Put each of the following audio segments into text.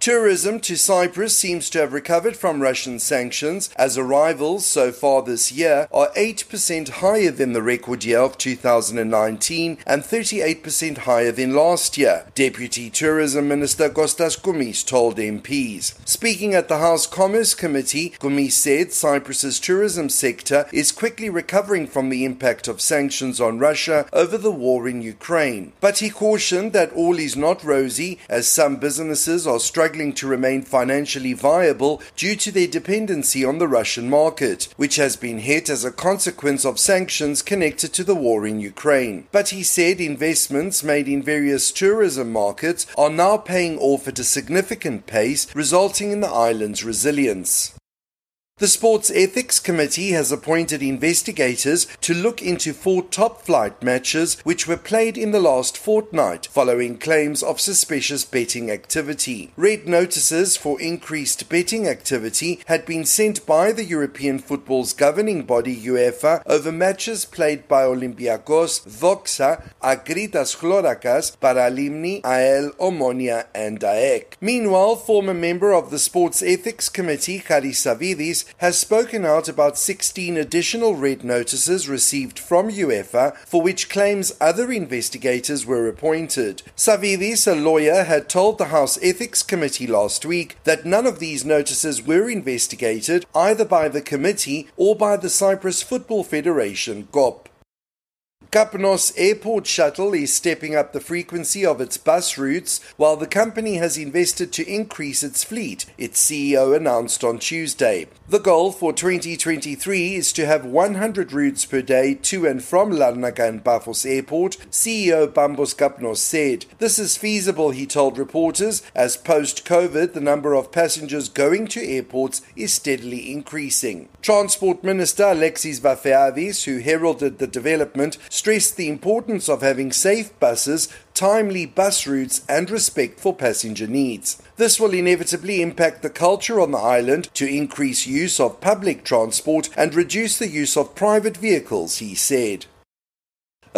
Tourism to Cyprus seems to have recovered from Russian sanctions as arrivals so far this year are 8% higher than the record year of 2019 and 38% higher than last year, Deputy Tourism Minister Kostas Koumis told MPs. Speaking at the House Commerce Committee, Koumis said Cyprus's tourism sector is quickly recovering from the impact of sanctions on Russia over the war in Ukraine. But he cautioned that all is not rosy as some businesses are struggling struggling to remain financially viable due to their dependency on the Russian market, which has been hit as a consequence of sanctions connected to the war in Ukraine. But he said investments made in various tourism markets are now paying off at a significant pace, resulting in the island's resilience. The Sports Ethics Committee has appointed investigators to look into four top flight matches which were played in the last fortnight following claims of suspicious betting activity. Red notices for increased betting activity had been sent by the European football's governing body UEFA over matches played by Olympiacos, Doxa, Akritas Chlorakas, Paralimni, AEL, Omonia and AEK. Meanwhile, former member of the Sports Ethics Committee, Charis Savvidis, has spoken out about 16 additional red notices received from UEFA for which claims other investigators were appointed. Savvidis, a lawyer, had told the House Ethics Committee last week that none of these notices were investigated either by the committee or by the Cyprus Football Federation, KOP. Kapnos Airport Shuttle is stepping up the frequency of its bus routes while the company has invested to increase its fleet, its CEO announced on Tuesday. The goal for 2023 is to have 100 routes per day to and from Larnaca and Paphos Airport, CEO Bambos Kapnos said. This is feasible, he told reporters, as post COVID the number of passengers going to airports is steadily increasing. Transport Minister Alexis Vafeades, who heralded the development, stressed the importance of having safe buses, timely bus routes, and respect for passenger needs. This will inevitably impact the culture on the island to increase use of public transport and reduce the use of private vehicles, he said.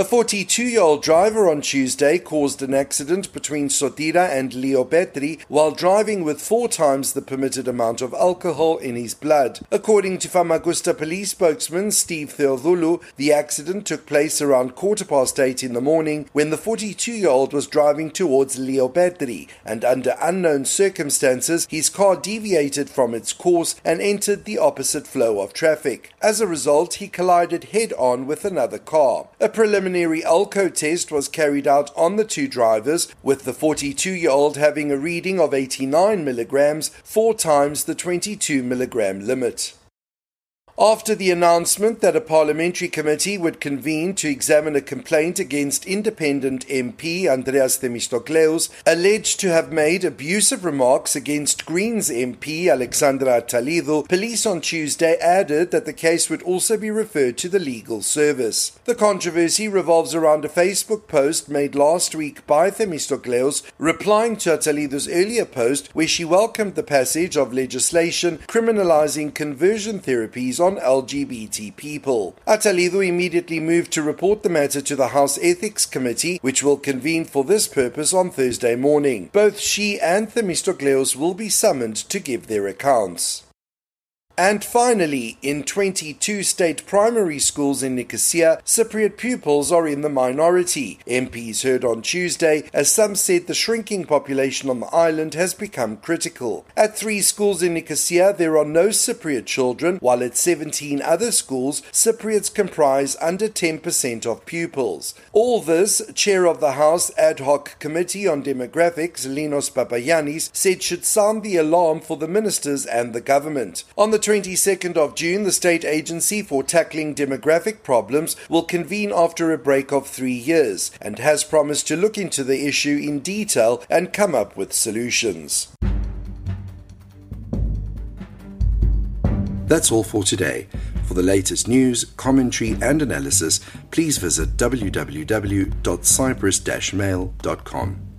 A 42 year old driver on Tuesday caused an accident between Sotira and Liopetri while driving with four times the permitted amount of alcohol in his blood. According to Famagusta police spokesman Steve Theodoulou, the accident took place around quarter past eight in the morning when the 42 year old was driving towards Liopetri and under unknown circumstances his car deviated from its course and entered the opposite flow of traffic. As a result, he collided head on with another car. A preliminary ALCO test was carried out on the two drivers, with the 42 year old having a reading of 89 milligrams, four times the 22 milligram limit. After the announcement that a parliamentary committee would convene to examine a complaint against independent MP Andreas Themistokleous, alleged to have made abusive remarks against Greens MP Alexandra Attalidou, police on Tuesday added that the case would also be referred to the legal service. The controversy revolves around a Facebook post made last week by Themistokleous, replying to Attalidou's earlier post where she welcomed the passage of legislation criminalizing conversion therapies on LGBT people. Attalidou immediately moved to report the matter to the House Ethics Committee, which will convene for this purpose on Thursday morning. Both she and Themistokleous will be summoned to give their accounts. And finally, in 22 state primary schools in Nicosia, Cypriot pupils are in the minority. MPs heard on Tuesday as some said the shrinking population on the island has become critical. At three schools in Nicosia, there are no Cypriot children, while at 17 other schools, Cypriots comprise under 10% of pupils. All this, Chair of the House Ad Hoc Committee on Demographics, Linos Papagiannis, said should sound the alarm for the ministers and the government. On the 22nd of June, the State Agency for Tackling Demographic Problems will convene after a break of three years and has promised to look into the issue in detail and come up with solutions. That's all for today. For the latest news, commentary, and analysis, please visit www.cyprus-mail.com.